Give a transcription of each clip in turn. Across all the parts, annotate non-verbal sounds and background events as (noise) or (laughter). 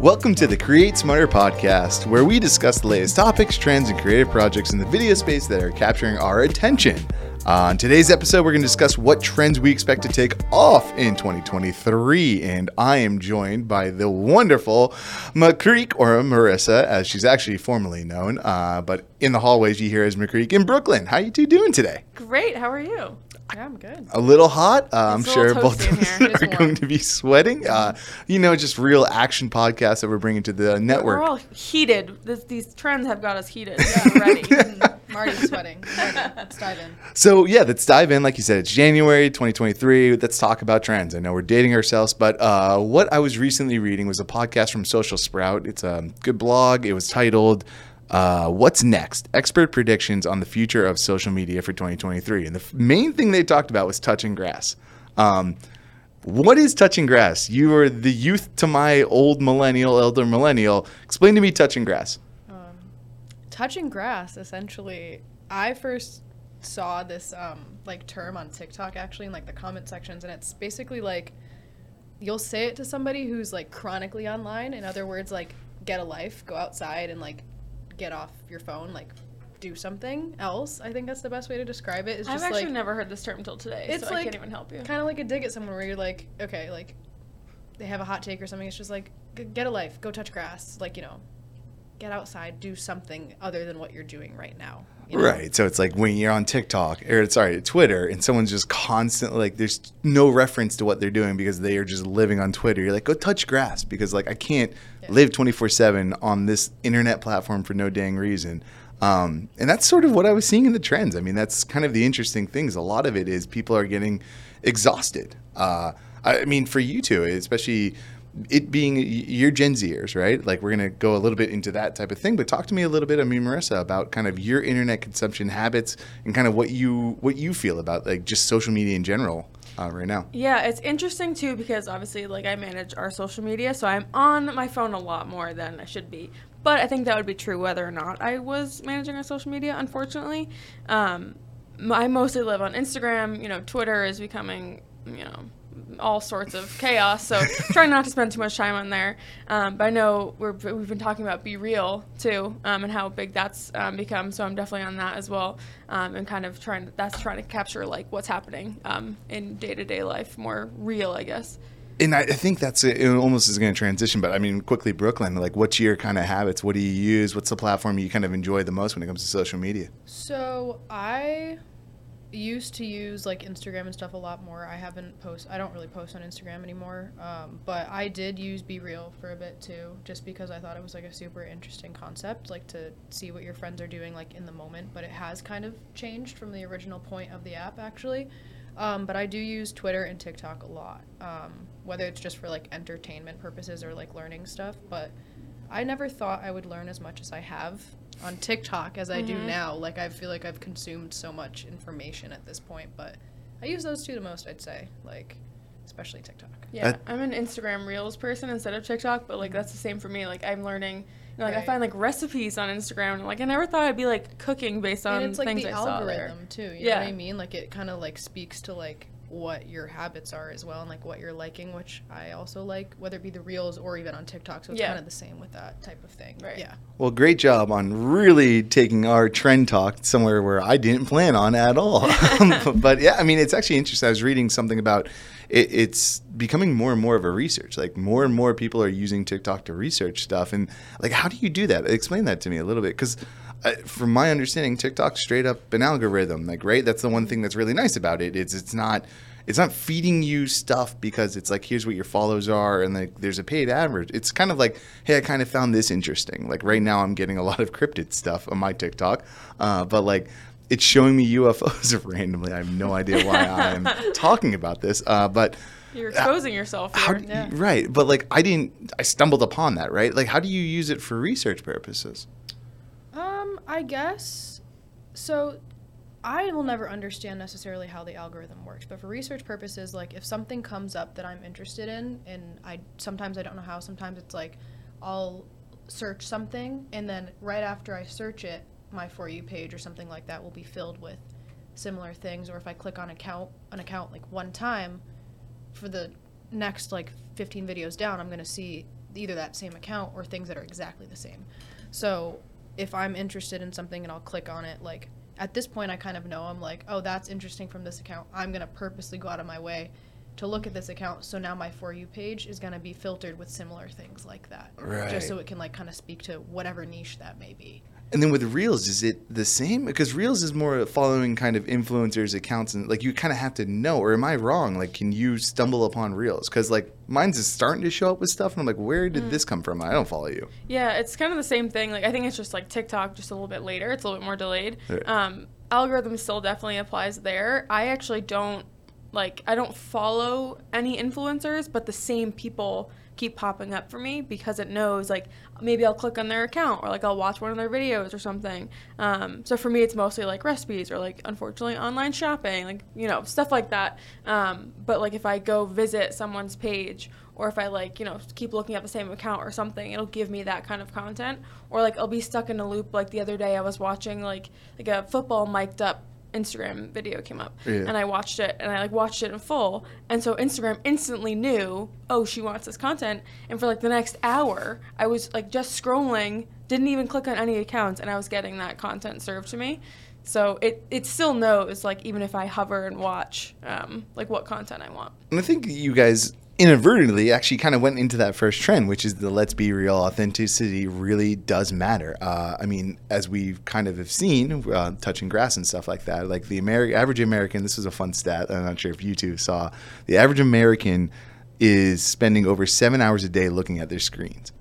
Welcome to the Create Smarter podcast, where we discuss the latest topics, trends, and creative projects in the video space that are capturing our attention. On today's episode, we're going to discuss what trends we expect to take off in 2023. And I am joined by the wonderful McCreek, or Marissa, as she's actually formally known. Uh, but in the hallways, you hear as McCreek in Brooklyn. How are you two doing today? Great. How are you? Yeah, I'm good. a little hot. Uh, I'm sure both of us are warm. going to be sweating. Uh, you know, just real action podcasts that we're bringing to the network. We're all heated. This, these trends have got us heated (laughs) already. Marty's sweating. Marty, let's dive in. So yeah, let's dive in. Like you said, it's January 2023. Let's talk about trends. I know we're dating ourselves, but uh, what I was recently reading was a podcast from Social Sprout. It's a good blog. It was titled uh, "What's Next: Expert Predictions on the Future of Social Media for 2023." And the f- main thing they talked about was touching grass. Um, what is touching grass? You are the youth to my old millennial, elder millennial. Explain to me touching grass. Touching grass, essentially. I first saw this um, like term on TikTok actually in like the comment sections, and it's basically like you'll say it to somebody who's like chronically online. In other words, like get a life, go outside, and like get off your phone, like do something else. I think that's the best way to describe it. Is I've just actually like never heard this term until today, It's so I like can't even help you. kind of like a dig at someone where you're like, okay, like they have a hot take or something. It's just like, g- get a life, go touch grass, like you know, get outside, do something other than what you're doing right now. You know? Right. So it's like when you're on TikTok or sorry, Twitter and someone's just constantly like there's no reference to what they're doing because they are just living on Twitter. You're like, go touch grass because like I can't Yeah. live 24/7 on this internet platform for no dang reason. Um, and that's sort of what I was seeing in the trends. I mean, that's kind of the interesting things. A lot of it is people are getting exhausted. Uh, I mean, for you two, especially it being your Gen Zers, right? Like we're gonna go a little bit into that type of thing, but talk to me a little bit, I mean, Marissa, about kind of your internet consumption habits and kind of what you what you feel about like just social media in general uh, right now. Yeah, it's interesting too because obviously, like, I manage our social media, so I'm on my phone a lot more than I should be. But I think that would be true whether or not I was managing our social media, unfortunately. Um, I mostly live on Instagram. You know, Twitter is becoming, you know, all sorts of chaos. So trying not to spend too much time on there. Um, but I know we're, we've been talking about Be Real too, um, and how big that's um, become. So I'm definitely on that as well, um, and kind of trying. That's trying to capture like what's happening um, in day to day life, more real, I guess. And I, I think that's it, it almost is going to transition, but I mean, quickly, Brooklyn, like what's your kind of habits? What do you use? What's the platform you kind of enjoy the most when it comes to social media? So I used to use like Instagram and stuff a lot more. I haven't post. I don't really post on Instagram anymore. Um, but I did use Be Real for a bit too, just because I thought it was like a super interesting concept, like to see what your friends are doing like in the moment. But it has kind of changed from the original point of the app actually. Um, but I do use Twitter and TikTok a lot, um, whether it's just for like entertainment purposes or like learning stuff. But I never thought I would learn as much as I have on TikTok as I do Mhm. now. Like I feel like I've consumed so much information at this point, but I use those two the most, I'd say. Like especially TikTok. Yeah, That- I'm an Instagram Reels person instead of TikTok, but like that's the same for me. Like I'm learning, you know, like I Right. find like recipes on Instagram, and like I never thought I'd be like cooking based on and it's like things the I saw there. algorithm too. You Yeah. know what I mean? Like it kind of like speaks to like what your habits are as well and like what you're liking, which I also like, whether it be the reels or even on TikTok. So it's Yeah. kind of the same with that type of thing. Right. Yeah. Well, great job on really taking our trend talk somewhere where I didn't plan on at all. (laughs) (laughs) but yeah, I mean, it's actually interesting. I was reading something about it, it's becoming more and more of a research. Like more and more people are using TikTok to research stuff. And like, how do you do that? Explain that to me a little bit. Because from my understanding, TikTok's straight up an algorithm. Like, right? That's the one thing that's really nice about it. It's it's not it's not feeding you stuff because it's like here's what your follows are and like there's a paid advert. It's kind of like hey, I kind of found this interesting. Like right now, I'm getting a lot of cryptid stuff on my TikTok, uh, but like it's showing me UFOs (laughs) randomly. I have no idea why I'm (laughs) talking about this, uh, but You're exposing yourself. how yeah. right? But like I didn't, I stumbled upon that. Right? Like how do you use it for research purposes? Um, I guess so. I will never understand necessarily how the algorithm works, but for research purposes, like if something comes up that I'm interested in, and I sometimes I don't know how, sometimes it's like I'll search something, and then right after I search it, my for you page or something like that will be filled with similar things. Or if I click on account an account like one time, for the next like 15 videos down, I'm gonna see either that same account or things that are exactly the same. So if I'm interested in something and I'll click on it, like at this point, I kind of know I'm like, oh, that's interesting from this account. I'm gonna purposely go out of my way to look at this account. So now my for you page is gonna be filtered with similar things like that, Right. just so it can like kind of speak to whatever niche that may be. And then with Reels, is it the same? Because Reels is more following kind of influencers' accounts, and like you kind of have to know. Or am I wrong? Like, can you stumble upon Reels? Because like mine's is starting to show up with stuff, and I'm like, where did this come from? I don't follow you. Yeah, it's kind of the same thing. Like I think it's just like TikTok, just a little bit later. It's a little bit more delayed. Right. Um, algorithm still definitely applies there. I actually don't like I don't follow any influencers, but the same people keep popping up for me because it knows like maybe I'll click on their account or like I'll watch one of their videos or something. Um, so for me, it's mostly like recipes or like unfortunately online shopping, like you know stuff like that. Um, but like if I go visit someone's page or if I like, you know, keep looking at the same account or something, it'll give me that kind of content. Or like I'll be stuck in a loop. Like the other day, I was watching like like a football mic'd up Instagram video came up, Yeah. and I watched it, and I like watched it in full, and so Instagram instantly knew, oh, she wants this content, and for like the next hour, I was like just scrolling, didn't even click on any accounts, and I was getting that content served to me. So it, it still knows like even if I hover and watch um, like what content I want. And I think you guys inadvertently actually kind of went into that first trend, which is the let's be real, authenticity really does matter. Uh, I mean, as we kind of have seen, uh, touching grass and stuff like that, like the Ameri- average American, this was a fun stat. I'm not sure if you two saw. The average American is spending over seven hours a day looking at their screens.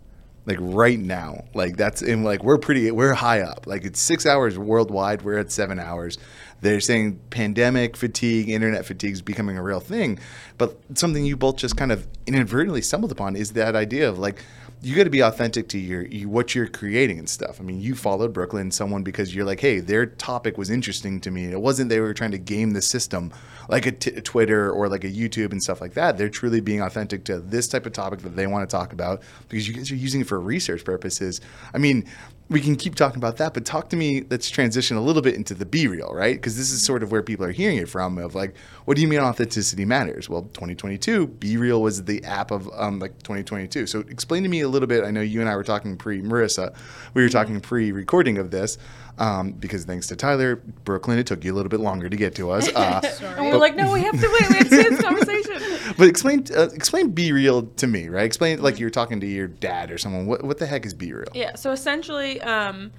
Like right now, like that's and like we're pretty, we're high up. Like it's six hours worldwide. We're at seven hours. They're saying pandemic fatigue, internet fatigue is becoming a real thing. But something you both just kind of inadvertently stumbled upon is that idea of like you got to be authentic to your you, what you're creating and stuff. I mean, you followed Brooklyn someone because you're like, hey, their topic was interesting to me. It wasn't they were trying to game the system like a Twitter or like a YouTube and stuff like that. They're truly being authentic to this type of topic that they want to talk about because you guys are using it for research purposes. I mean, we can keep talking about that, but talk to me. Let's transition a little bit into the be real, right? Because this is sort of where people are hearing it from. Of like, what do you mean authenticity matters? Well, 2022, Be Real was the app of um, like 2022. So explain to me a little bit. I know you and I were talking pre Marissa, we were talking pre recording of this. Um, because thanks to Tyler, Brooklyn, it took you a little bit longer to get to us. (laughs) Uh, And we were like, no, we have to wait. We have to see this conversation. (laughs) but explain, uh, explain, be real to me, right? Explain like you're talking to your dad or someone. What, what the heck is be real? Yeah, so essentially, um,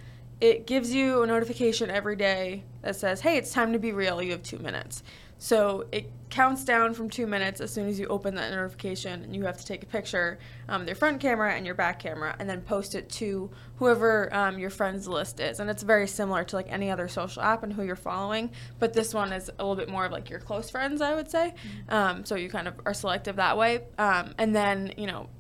it gives you a notification every day that says, hey, it's time to be real. You have two minutes. So it counts down from two minutes as soon as you open that notification, and you have to take a picture, um, with your front camera and your back camera, and then post it to whoever um, your friends list is. And it's very similar to like any other social app and who you're following, but this one is a little bit more of like your close friends, I would say. Um, so you kind of are selective that way. Um, and then you know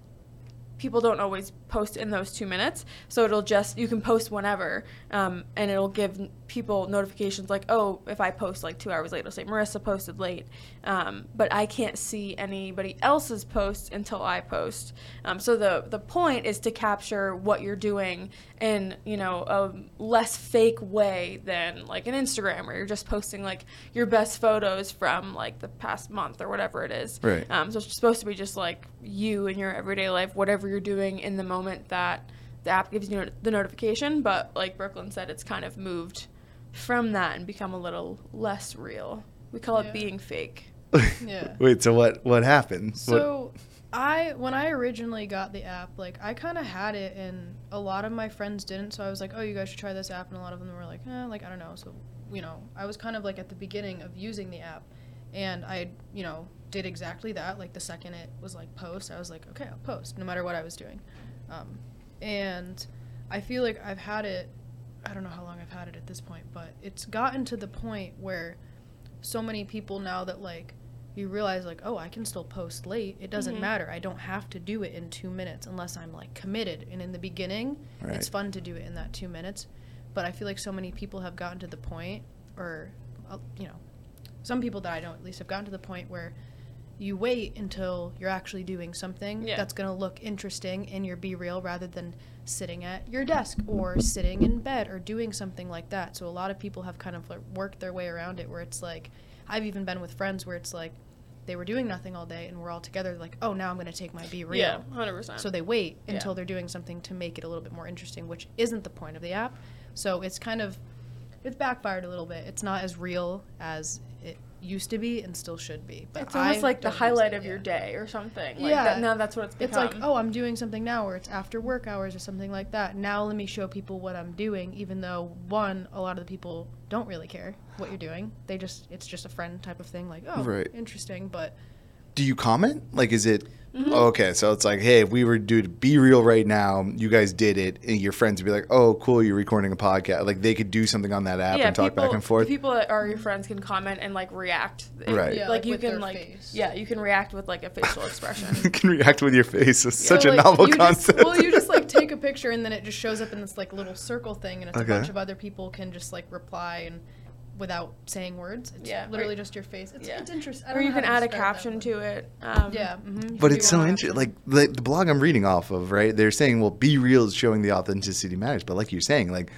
people don't always post in those two minutes so it'll just you can post whenever um, and it'll give people notifications like oh if i post like two hours late it'll say marissa posted late um, but i can't see anybody else's posts until i post um, so the the point is to capture what you're doing in you know a less fake way than like an instagram where you're just posting like your best photos from like the past month or whatever it is Right. um, so it's supposed to be just like you in your everyday life, whatever you're doing in the moment that the app gives you the notification. But like Brooklyn said, it's kind of moved from that and become a little less real. We call Yeah. it being fake. (laughs) Yeah. Wait, so what? What happened? What- So I when I originally got the app, like I kind of had it, and a lot of my friends didn't. So I was like, "Oh, you guys should try this app," and a lot of them were like, "Eh, like I don't know." So you know, I was kind of like at the beginning of using the app, and I you know did exactly that. Like the second it was like post, I was like, "Okay, I'll post," no matter what I was doing. Um, and I feel like I've had it. I don't know how long I've had it at this point, but it's gotten to the point where so many people now that like you realize like oh i can still post late it doesn't Mhm. matter i don't have to do it in two minutes unless i'm like committed and in the beginning Right. it's fun to do it in that two minutes but i feel like so many people have gotten to the point or uh, you know some people that i know at least have gotten to the point where you wait until you're actually doing something Yeah. that's going to look interesting in your be real rather than sitting at your desk or sitting in bed or doing something like that so a lot of people have kind of like worked their way around it where it's like i've even been with friends where it's like they were doing nothing all day and we're all together, like, oh, now I'm going to take my be real. Yeah, hundred percent. So they wait Yeah. until they're doing something to make it a little bit more interesting, which isn't the point of the app. So it's kind of it's backfired a little bit. It's not as real as it used to be and still should be. But it's almost I like the highlight it, of your day or something. Like Yeah. That, now that's what it's become. It's like, oh, I'm doing something now, or it's after work hours or something like that. Now let me show people what I'm doing, even though one, a lot of the people don't really care what you're doing. They just, it's just a friend type of thing, like, oh, Right. interesting. But Do you comment? Like, is it Mm-hmm. okay? So it's like, hey, if we were to do be real right now, you guys did it, and your friends would be like, oh, cool, you're recording a podcast. Like, they could do something on that app and talk people, back and forth. People that are your friends can comment and like react. It- Right. Yeah, like, like you with can their like face. yeah, you can react with like a facial expression. (laughs) you can react with your face. It's such So, a like, novel you just- concept. well, you just like take a picture and then it just shows up in this like little circle thing, and it's Okay. a bunch of other people can just like reply and without saying words. It's Yeah, or- literally just your face. It's, Yeah. it's interesting. I or don't you know can add a describe that caption to it. Um, Yeah. Mm-hmm. But it's so interesting. Like the, the blog I'm reading off of, right? They're saying, well, be real is showing the authenticity matters. But like you're saying, like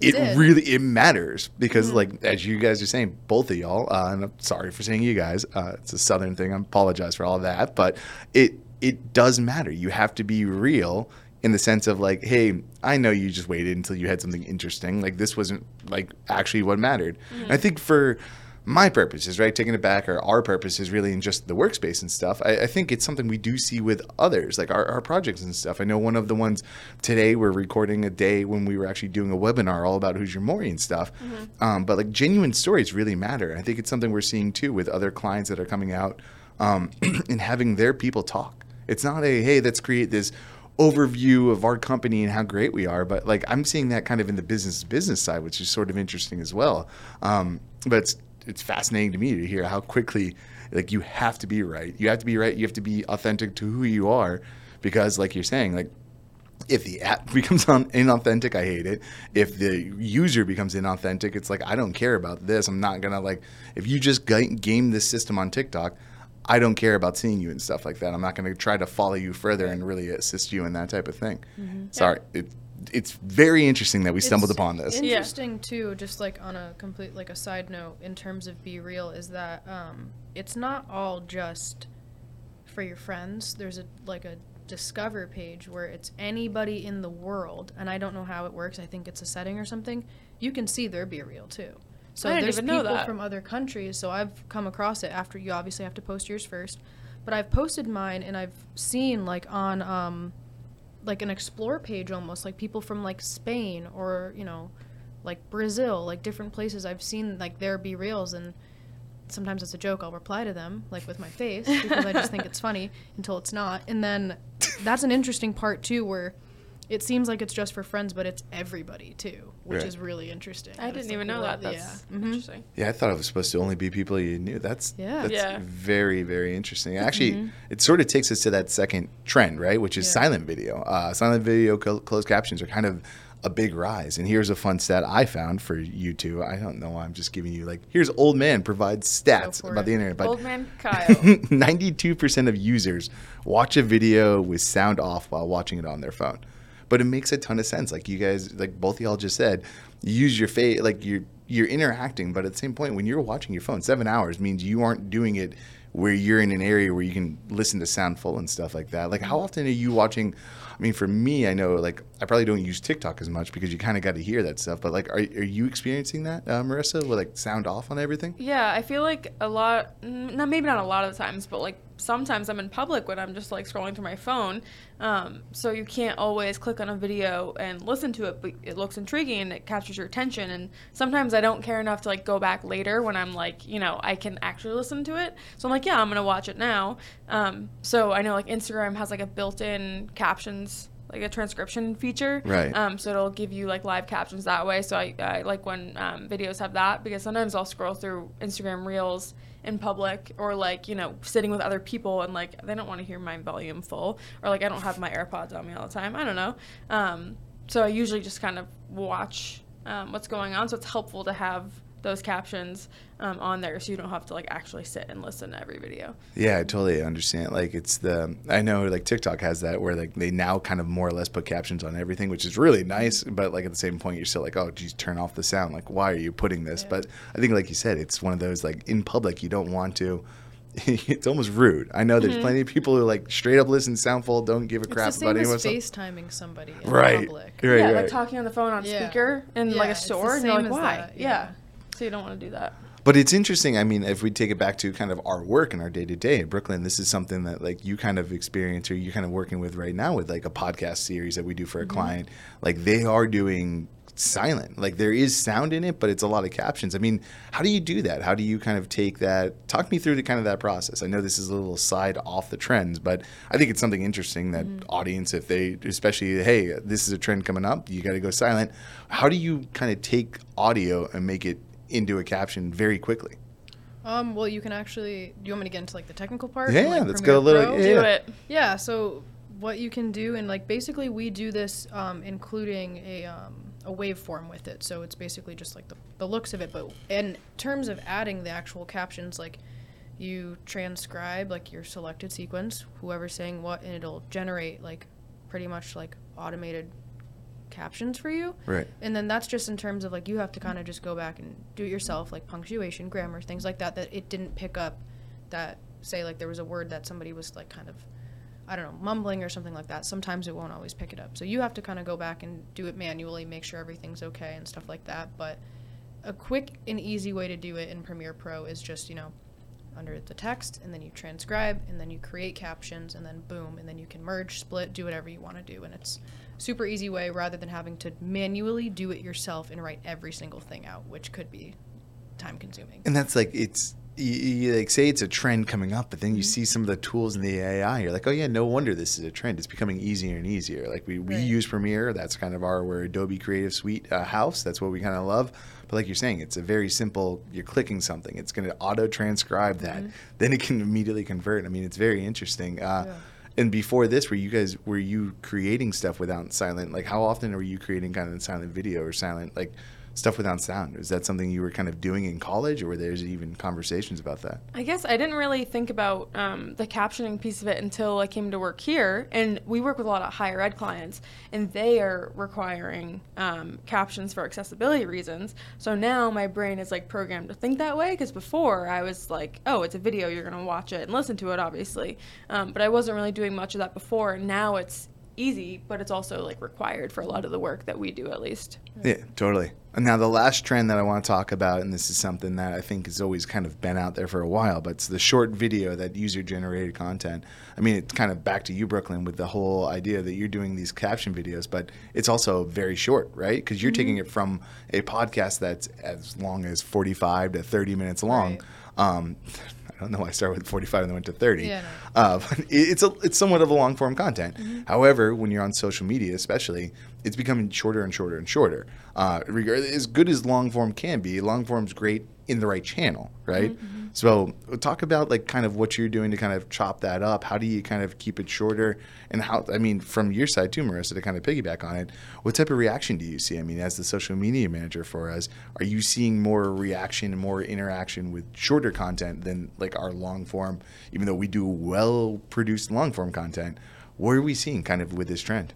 it did. really it matters because, Mm-hmm. like as you guys are saying, both of y'all. Uh, and I'm sorry for saying you guys. Uh, it's a southern thing. I apologize for all of that, but it it does matter. You have to be real in the sense of like, hey, I know you just waited until you had something interesting. Like this wasn't like actually what mattered. And I think for my purposes, right? Taking it back, or our purposes, really, in just the workspace and stuff. I, I think it's something we do see with others, like our, our projects and stuff. I know one of the ones today we're recording a day when we were actually doing a webinar all about Who's Your Maury and stuff. Um, but like genuine stories really matter. I think it's something we're seeing too with other clients that are coming out um, (clears throat) and having their people talk. It's not a hey, let's create this overview of our company and how great we are. But like I'm seeing that kind of in the business business side, which is sort of interesting as well. Um, but it's it's fascinating to me to hear how quickly like you have to be right. You have to be right. You have to be authentic to who you are, because like you're saying, like if the app (laughs) becomes un- inauthentic, I hate it. If the user becomes inauthentic, it's like I don't care about this. I'm not gonna like if you just ga- game this system on TikTok. I don't care about seeing you and stuff like that. I'm not going to try to follow you further and really assist you in that type of thing. Sorry, it, it's very interesting that we stumbled It's upon this. Yeah. Interesting too, just like on a complete like a side note in terms of be real is that um, it's not all just for your friends. There's a like a discover page where it's anybody in the world, and I don't know how it works. I think it's a setting or something. You can see their be real too. So I didn't there's even know people that. from other countries. So I've come across it after you obviously have to post yours first, but I've posted mine and I've seen like on um, like an explore page almost like people from like Spain or you know like Brazil like different places I've seen like there be reals and sometimes it's a joke I'll reply to them like with my face (laughs) because I just think it's funny until it's not and then that's an interesting part too where it seems like it's just for friends but it's everybody too which Right. is really interesting I didn't even like, know that. That's yeah. Mhm. interesting. Yeah, I thought it was supposed to only be people you knew. That's Yeah. that's Yeah. very very interesting. Actually, it sort of takes us to that second trend, right? Which is Yeah. silent video. Uh, silent video cl- closed captions are kind of a big rise. And here's a fun stat I found for you two. I don't know. why I'm just giving you like here's old man provides stats about it. the internet. But Old man Kyle. (laughs) 92% of users watch a video with sound off while watching it on their phone. But it makes a ton of sense. Like you guys, like both y'all just said, you use your face, like you're you're interacting, but at the same point, when you're watching your phone, seven hours means you aren't doing it where you're in an area where you can listen to sound full and stuff like that. Like how often are you watching? I mean, for me, I know like I probably don't use TikTok as much because you kind of got to hear that stuff. But like, are, are you experiencing that, uh, Marissa, with like sound off on everything? Yeah, I feel like a lot, mm, no, maybe not a lot of the times, but like sometimes I'm in public when I'm just like scrolling through my phone. Um, so you can't always click on a video and listen to it, but it looks intriguing and it captures your attention. And sometimes I don't care enough to like go back later when I'm like, you know, I can actually listen to it. So I'm like, yeah, I'm gonna watch it now. Um, so I know like Instagram has like a built-in captions. Like a transcription feature, Right. Um, so it'll give you like live captions that way. So I, I like when um, videos have that because sometimes I'll scroll through Instagram Reels in public or like you know sitting with other people and like they don't want to hear my volume full or like I don't have my AirPods on me all the time. I don't know. Um, so I usually just kind of watch um, what's going on. So it's helpful to have those captions um, on there so you don't have to like actually sit and listen to every video. Yeah, I totally understand. Like it's the I know like TikTok has that where like they now kind of more or less put captions on everything, which is really nice. But like at the same point, you're still like, oh, geez, turn off the sound. Like, why are you putting this? Yeah. But I think, like you said, it's one of those like in public, you don't want to. (laughs) it's almost rude. I know there's Mhm. plenty of people who like straight up listen to Soundful, don't give a It's crap the same about as anyone else. FaceTiming somebody in Right. public. Right, yeah, right. like talking on the phone on Yeah. speaker in like Yeah, a it's the store. and you're same like, as why? that, yeah. So you don't want to do that. But it's interesting. I mean, if we take it back to kind of our work and our day to day in Brooklyn, this is something that like you kind of experience or you're kind of working with right now with like a podcast series that we do for a mm-hmm. client. Like they are doing silent. Like there is sound in it, but it's a lot of captions. I mean, how do you do that? How do you kind of take that? Talk me through the kind of that process. I know this is a little side off the trends, but I think it's something interesting that mm-hmm. audience, if they, especially, hey, this is a trend coming up, you got to go silent. How do you kind of take audio and make it into a caption very quickly? Um, well, you can actually. Do you want me to get into like the technical part? Yeah, like, let's Premiere go a little- Pro? Yeah. Do it. Yeah, so what you can do, and like basically we do this um, including a, um, a waveform with it. So it's basically just like the, the looks of it. But in terms of adding the actual captions, like you transcribe like your selected sequence, whoever's saying what, and it'll generate like pretty much like automated captions for you. Right. And then that's just in terms of like you have to kind of just go back and do it yourself, like punctuation, grammar, things like that, that it didn't pick up that, say, like there was a word that somebody was like kind of, I don't know, mumbling or something like that. Sometimes it won't always pick it up. So you have to kind of go back and do it manually, make sure everything's okay and stuff like that. But a quick and easy way to do it in Premiere Pro is just, you know, under the text and then you transcribe and then you create captions and then boom and then you can merge split do whatever you want to do and it's super easy way rather than having to manually do it yourself and write every single thing out which could be time consuming And that's like it's you, you like say it's a trend coming up, but then Mm-hmm. you see some of the tools in the AI. You're like, oh yeah, no wonder this is a trend. It's becoming easier and easier. Like we, we Right. use Premiere. That's kind of our we're Adobe Creative Suite uh, house. That's what we kind of love. But like you're saying, it's a very simple. You're clicking something. It's going to auto transcribe that. Then it can immediately convert. I mean, it's very interesting. Uh, Yeah. And before this, were you guys were you creating stuff without silent? Like how often were you creating kind of silent video or silent like stuff without sound? Is that something you were kind of doing in college, or were there even conversations about that? I guess I didn't really think about um, the captioning piece of it until I came to work here. And we work with a lot of higher ed clients, and they are requiring um, captions for accessibility reasons. So now my brain is like programmed to think that way. Because before I was like, oh, it's a video, you're going to watch it and listen to it, obviously. Um, but I wasn't really doing much of that before. And now it's easy, but it's also like required for a lot of the work that we do, at least. Yeah, totally. And now the last trend that I want to talk about, and this is something that I think has always kind of been out there for a while, but it's the short video, that user generated content. I mean, it's kind of back to you, Brooklyn, with the whole idea that you're doing these caption videos, but it's also very short, right? Because you're taking it from a podcast that's as long as 45 to 30 minutes long. Right. Um, I don't know why I started with 45 and then went to 30. Yeah, no. Uh, but (laughs) it's a, it's somewhat of a long form content. Mm-hmm. However, when you're on social media, especially, it's becoming shorter and shorter and shorter. Uh, as good as long form can be, long form's great in the right channel, right? Mm-hmm, So talk about like kind of what you're doing to kind of chop that up. How do you kind of keep it shorter? And how I mean, from your side too, Marissa, to kind of piggyback on it, what type of reaction do you see? I mean, as the social media manager for us, are you seeing more reaction and more interaction with shorter content than like our long form? Even though we do well produced long form content, what are we seeing kind of with this trend?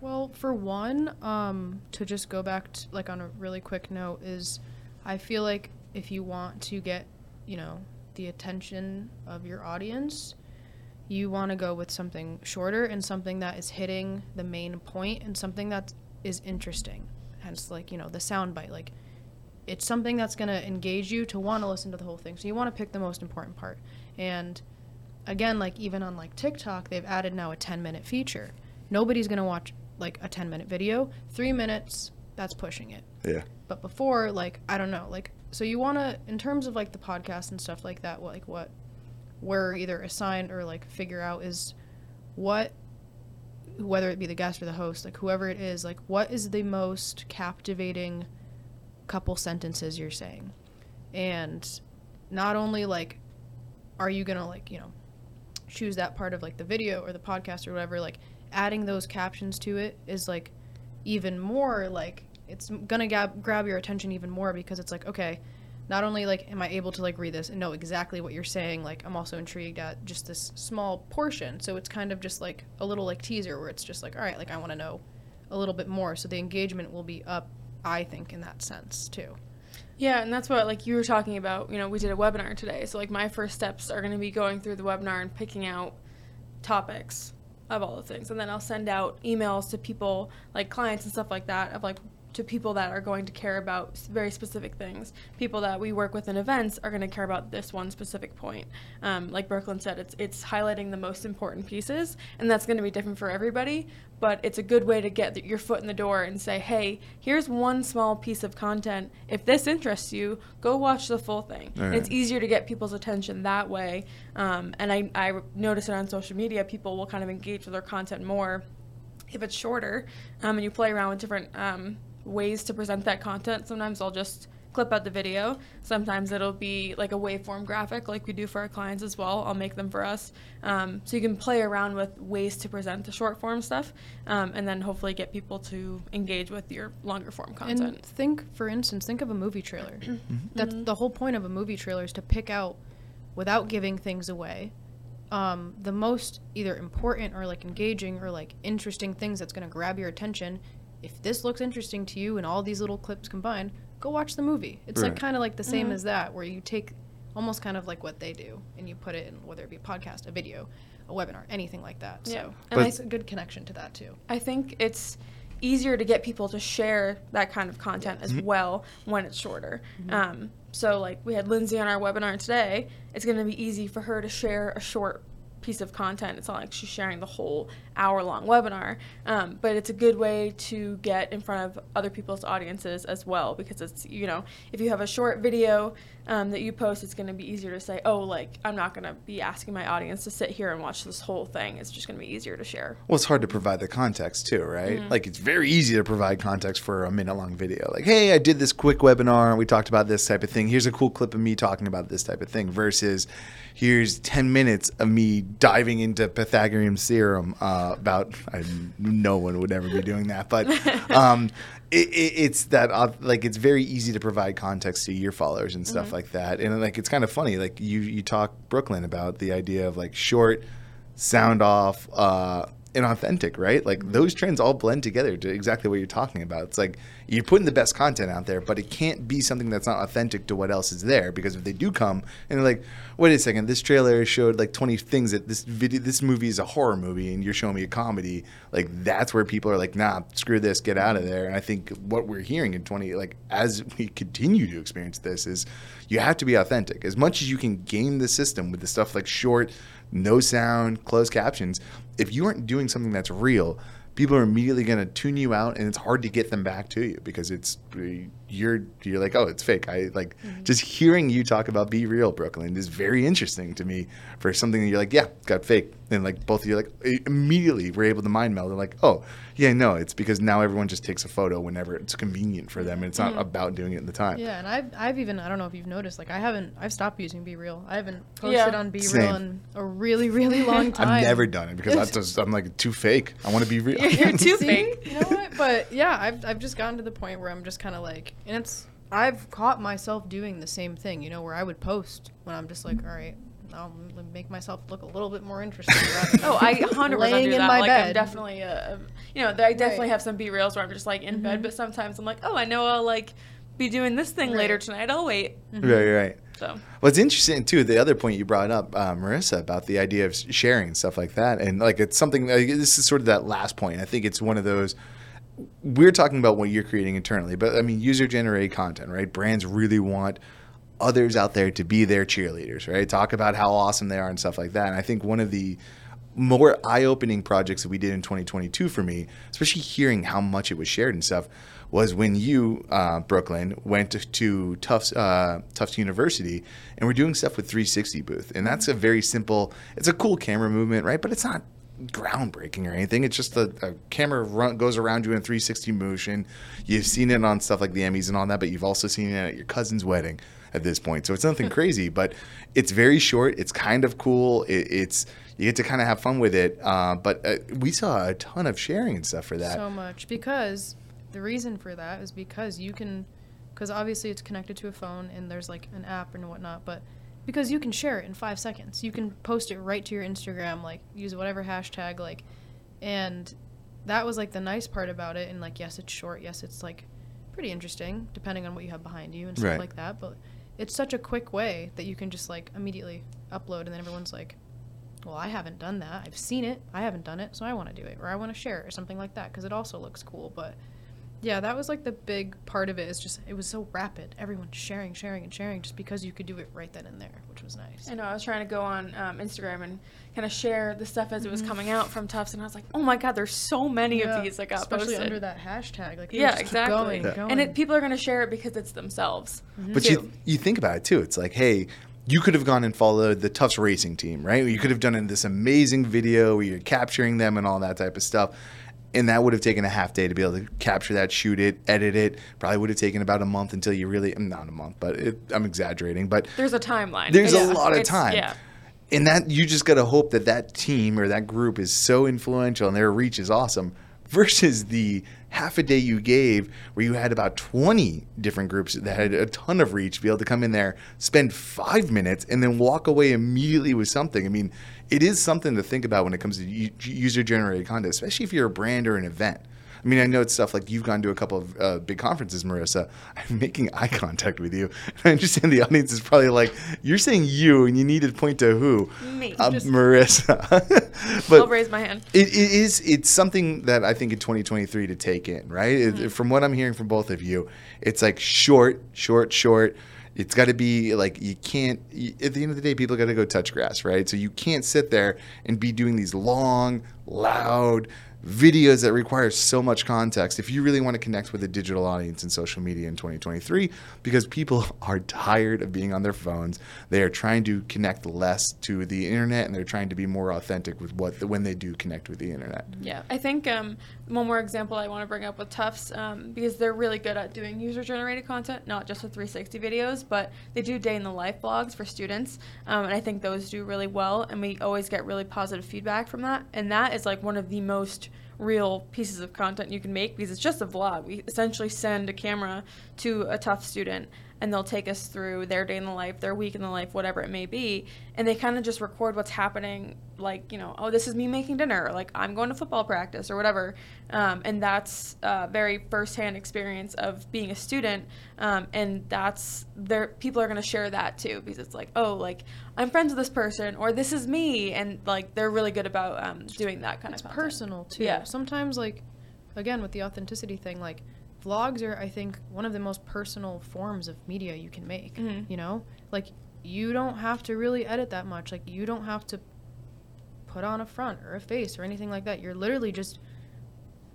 Well, for one, um, to just go back to, like on a really quick note is, I feel like if you want to get, you know, the attention of your audience, you want to go with something shorter and something that is hitting the main point and something that is interesting. Hence, like you know, the soundbite. Like, it's something that's gonna engage you to want to listen to the whole thing. So you want to pick the most important part. And again, like even on like TikTok, they've added now a 10 minute feature. Nobody's gonna watch like a 10 minute video. Three minutes, that's pushing it. Yeah. But before, like I don't know, like so you want to, in terms of like the podcast and stuff like that, like what we're either assigned or like figure out is what, whether it be the guest or the host, like whoever it is, like what is the most captivating couple sentences you're saying, and not only like are you gonna like you know choose that part of like the video or the podcast or whatever like adding those captions to it is like even more like it's gonna gab- grab your attention even more because it's like okay not only like am i able to like read this and know exactly what you're saying like i'm also intrigued at just this small portion. So it's kind of just like a little like teaser where it's just like all right like i want to know a little bit more. So the engagement will be up i think in that sense too. Yeah, and that's what like you were talking about. You know, we did a webinar today, so like my first steps are going to be going through the webinar and picking out topics of all the things, and then I'll send out emails to people like clients and stuff like that of like to people that are going to care about very specific things. People that we work with in events are going to care about this one specific point. Um, like Brooklyn said, it's it's highlighting the most important pieces, and that's going to be different for everybody. But it's a good way to get th- your foot in the door and say, hey, here's one small piece of content. If this interests you, go watch the full thing. And It's easier to get people's attention that way. Um, and I, I notice it on social media. People will kind of engage with their content more if it's shorter um, and you play around with different um, ways to present that content. Sometimes i'll just clip out the video. Sometimes it'll be like a waveform graphic like we do for our clients as well. I'll make them for us. Um, so you can play around with ways to present the short form stuff um, and then hopefully get people to engage with your longer form content. And think, for instance, think of a movie trailer. (clears throat) That's the whole point of a movie trailer is to pick out, without giving things away, um, the most either important or like engaging or like interesting things that's going to grab your attention. If this looks interesting to you and all these little clips combined, go watch the movie. It's like kind of like the same mm-hmm. as that, where you take almost kind of like what they do and you put it in whether it be a podcast, a video, a webinar, anything like that. Yeah. So And it's a good connection to that too. I think it's easier to get people to share that kind of content as mm-hmm. well when it's shorter. Mm-hmm. Um, so, like we had Lindsay on our webinar today, it's going to be easy for her to share a short piece of content. It's not like she's sharing the whole hour long webinar, um, but it's a good way to get in front of other people's audiences as well because it's, you know, if you have a short video um, that you post, it's going to be easier to say, oh, like, I'm not going to be asking my audience to sit here and watch this whole thing. It's just going to be easier to share. Well, it's hard to provide the context too, right? Mm-hmm. Like it's very easy to provide context for a minute long video. Like, hey, I did this quick webinar and we talked about this type of thing. Here's a cool clip of me talking about this type of thing versus here's 10 minutes of me diving into Pythagorean theorem uh, about I, no one would ever be doing that, but (laughs) um, it, it, it's that uh, like it's very easy to provide context to your followers and stuff like that. And like it's kind of funny like you you talk Brooklyn about the idea of like short sound off uh, and authentic, right? Like mm-hmm. those trends all blend together to exactly what you're talking about. It's like you're putting the best content out there, but it can't be something that's not authentic to what else is there. Because if they do come and they're like, wait a second, this trailer showed like 20 things that this video, this movie is a horror movie, and you're showing me a comedy. Like that's where people are like, nah, screw this, get out of there. And I think what we're hearing in 20, like as we continue to experience this, is you have to be authentic as much as you can game the system with the stuff like short no sound, closed captions. If you aren't doing something that's real, people are immediately going to tune you out, and it's hard to get them back to you because it's you're you're like, oh, it's fake. I like mm-hmm. just hearing you talk about be real, Brooklyn, is very interesting to me for something that you're like, yeah, got fake, and like both of you like immediately were able to mind meld. They're like, oh, yeah, no, it's because now everyone just takes a photo whenever it's convenient for them, and it's not mm-hmm. about doing it in the time. Yeah, and I've I've even I don't know if you've noticed like I haven't I've stopped using Be Real. I haven't posted Yeah. on Be Real in a really really long (laughs) time. I've never done it because I (laughs) just I'm like too fake. I want to be real. You're (laughs) too See? fake. You know what? But yeah, I've I've just gotten to the point where I'm just kind of like, and it's I've caught myself doing the same thing. You know, where I would post when I'm just like, all right, I'll make myself look a little bit more interesting. Oh, I (laughs) 100% laying do in that. my like, I'm definitely, a, a- you know, I definitely Right. Mm-hmm. have some B reels where I'm just like in bed, but sometimes I'm like, oh, I know I'll like be doing this thing later tonight. I'll wait. Right, right. So, Well, it's interesting too. The other point you brought up, uh, Marissa, about the idea of sharing stuff like that, and like it's something. Like, this is sort of that last point. I think it's one of those. We're talking about what you're creating internally, but I mean, user generated content, right? Brands really want others out there to be their cheerleaders, right? Talk about how awesome they are and stuff like that. And I think one of the more eye-opening projects that we did in 2022 for me, especially hearing how much it was shared and stuff, was when you, uh, Brooklyn, went to, to Tufts, uh, Tufts University and we're doing stuff with 360 booth, and that's a very simple. It's a cool camera movement, right? But it's not groundbreaking or anything. It's just a, a camera run, goes around you in 360 motion. You've seen it on stuff like the Emmys and all that, but you've also seen it at your cousin's wedding at this point. So it's nothing crazy, but it's very short. It's kind of cool. It, it's you get to kind of have fun with it. Uh, but uh, we saw a ton of sharing and stuff for that. so much because the reason for that is because you can because obviously it's connected to a phone and there's like an app and whatnot but because you can share it in five seconds you can post it right to your instagram like use whatever hashtag like and that was like the nice part about it and like yes it's short yes it's like pretty interesting, depending on what you have behind you and stuff Right. like that. But it's such a quick way that you can just like immediately upload, and then everyone's like, "Well, I haven't done that. I've seen it. I haven't done it, so I want to do it, or I want to share it, or something like that, because it also looks cool." But yeah, that was like the big part of it. Is just it was so rapid. Everyone sharing, sharing, and sharing, just because you could do it right then and there, which was nice. I know I was trying to go on um, Instagram and kind of share the stuff as it was coming out from Tufts, and I was like, oh my god, there's so many Yeah, of these that got especially posted. under that hashtag. Like yeah, would just keep exactly. Going, Yeah. going. And it, people are going to share it because it's themselves. But too. you you think about it too. It's like, hey, you could have gone and followed the Tufts racing team, right? You could have done in this amazing video where you're capturing them and all that type of stuff. And that would have taken a half day to be able to capture that, shoot it, edit it. Probably would have taken about a month until you really, mm, not a month, but it, I'm exaggerating. But There's a timeline. there's It's- a lot of it's- time. Yeah. And that you just got to hope that that team or that group is so influential and their reach is awesome versus the half a day you gave where you had about 20 different groups that had a ton of reach be able to come in there, spend five minutes, and then walk away immediately with something. I mean, it is something to think about when it comes to user generated content, especially if you're a brand or an event. I mean, I know it's stuff like you've gone to a couple of uh, big conferences, Marissa. I'm making (laughs) eye contact with you. I understand the audience is probably like, you're saying you, and you need to point to who? Me. Uh, Marissa. (laughs) I'll raise my hand. it, it is it's something that I think in 2023 to take in, right? Mm-hmm. from what I'm hearing from both of you, it's like short, short, short. It's got to be like you can't. at the end of the day, people got to go touch grass, right? So you can't sit there and be doing these long, loud videos that require so much context if you really want to connect with a digital audience in social media in 2023 because people (laughs) are tired of being on their phones they are trying to connect less to the internet and they're trying to be more authentic with what when they do connect with the internet. Yeah, I think um, one more example I want to bring up with Tufts um, because they're really good at doing user-generated content, not just with 360 videos, but they do day in the life blogs for students, um, and I think those do really well, and we always get really positive feedback from that, and that is like one of the most real pieces of content you can make because it's just a vlog. We essentially send a camera to a Tufts student and they'll take us through their day in the life, their week in the life, whatever it may be, and they kind of just record what's happening. Like you know, oh, this is me making dinner. Like I'm going to football practice or whatever, um, and that's a very firsthand experience of being a student, um, and that's there. People are going to share that too because it's like, oh, like I'm friends with this person or this is me, and like they're really good about um, doing that kind it's of personal too. Yeah. Sometimes like again with the authenticity thing, like vlogs are I think one of the most personal forms of media you can make. Mhm. You know? Like you don't have to really edit that much. Like you don't have to put on a front or a face or anything like that. You're literally just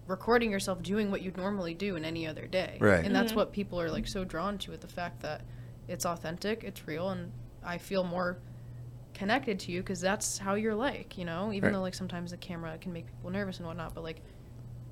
recording yourself doing what you'd normally do in any other day. Right. And that's Mhm. what people are like so drawn to with the fact that it's authentic, it's real and I feel more connected to you because that's how you're like, you know. Even Right. though like sometimes the camera can make people nervous and whatnot, but like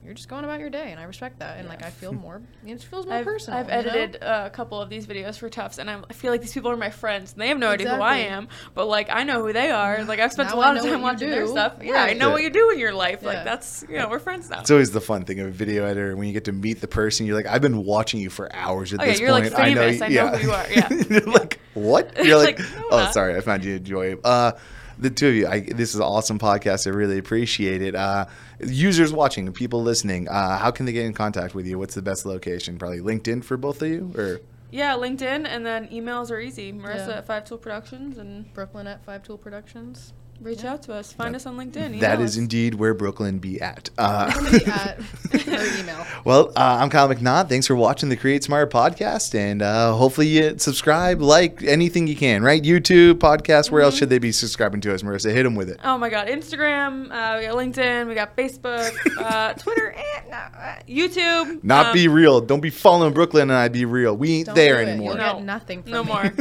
you're just going about your day, and I respect that, and like I feel more, it feels (laughs) more I've, personal. I've you know? edited uh, a couple of these videos for Tufts, and I'm, I feel like these people are my friends, and they have no idea who I am, but like I know who they are. Like I've spent Now a I lot of time you watching their stuff. Yeah, I know Yeah. what you do in your life. Yeah. Like that's you know we're friends now. It's always the fun thing of a video editor when you get to meet the person. You're like, I've been watching you for hours at Oh, yeah, this you're, like, point. I know, famous. I know who you are. Yeah. (laughs) you're like, what? (laughs) You're like, Like, no, oh, not. sorry, I found you enjoy. Uh, the two of you, I, this is an awesome podcast. I really appreciate it. Uh, users watching, people listening, uh, how can they get in contact with you? What's the best location? Probably LinkedIn for both of you, or yeah, LinkedIn, and then emails are easy. Marissa Yeah. at Five Tool Productions, and Brooklyn at Five Tool Productions. Reach Yeah. out to us. Find us on LinkedIn. that email is us. indeed where Brooklyn be at. Uh, Somebody at (laughs) email. Well, uh, I'm Kyle McNaught. Thanks for watching the Create Smart podcast, and uh, hopefully you subscribe, like anything you can. Right? YouTube, podcast. Where Mm-hmm. else should they be subscribing to us, Marissa? Hit them with it. Oh my God! Instagram, uh, we got LinkedIn, we got Facebook, (laughs) uh, Twitter, no, uh, YouTube. Not um, be real. Don't be following Brooklyn and I be real. We ain't there anymore. You'll No. get nothing from No me. more. (laughs)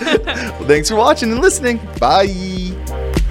well, thanks for watching and listening. Bye.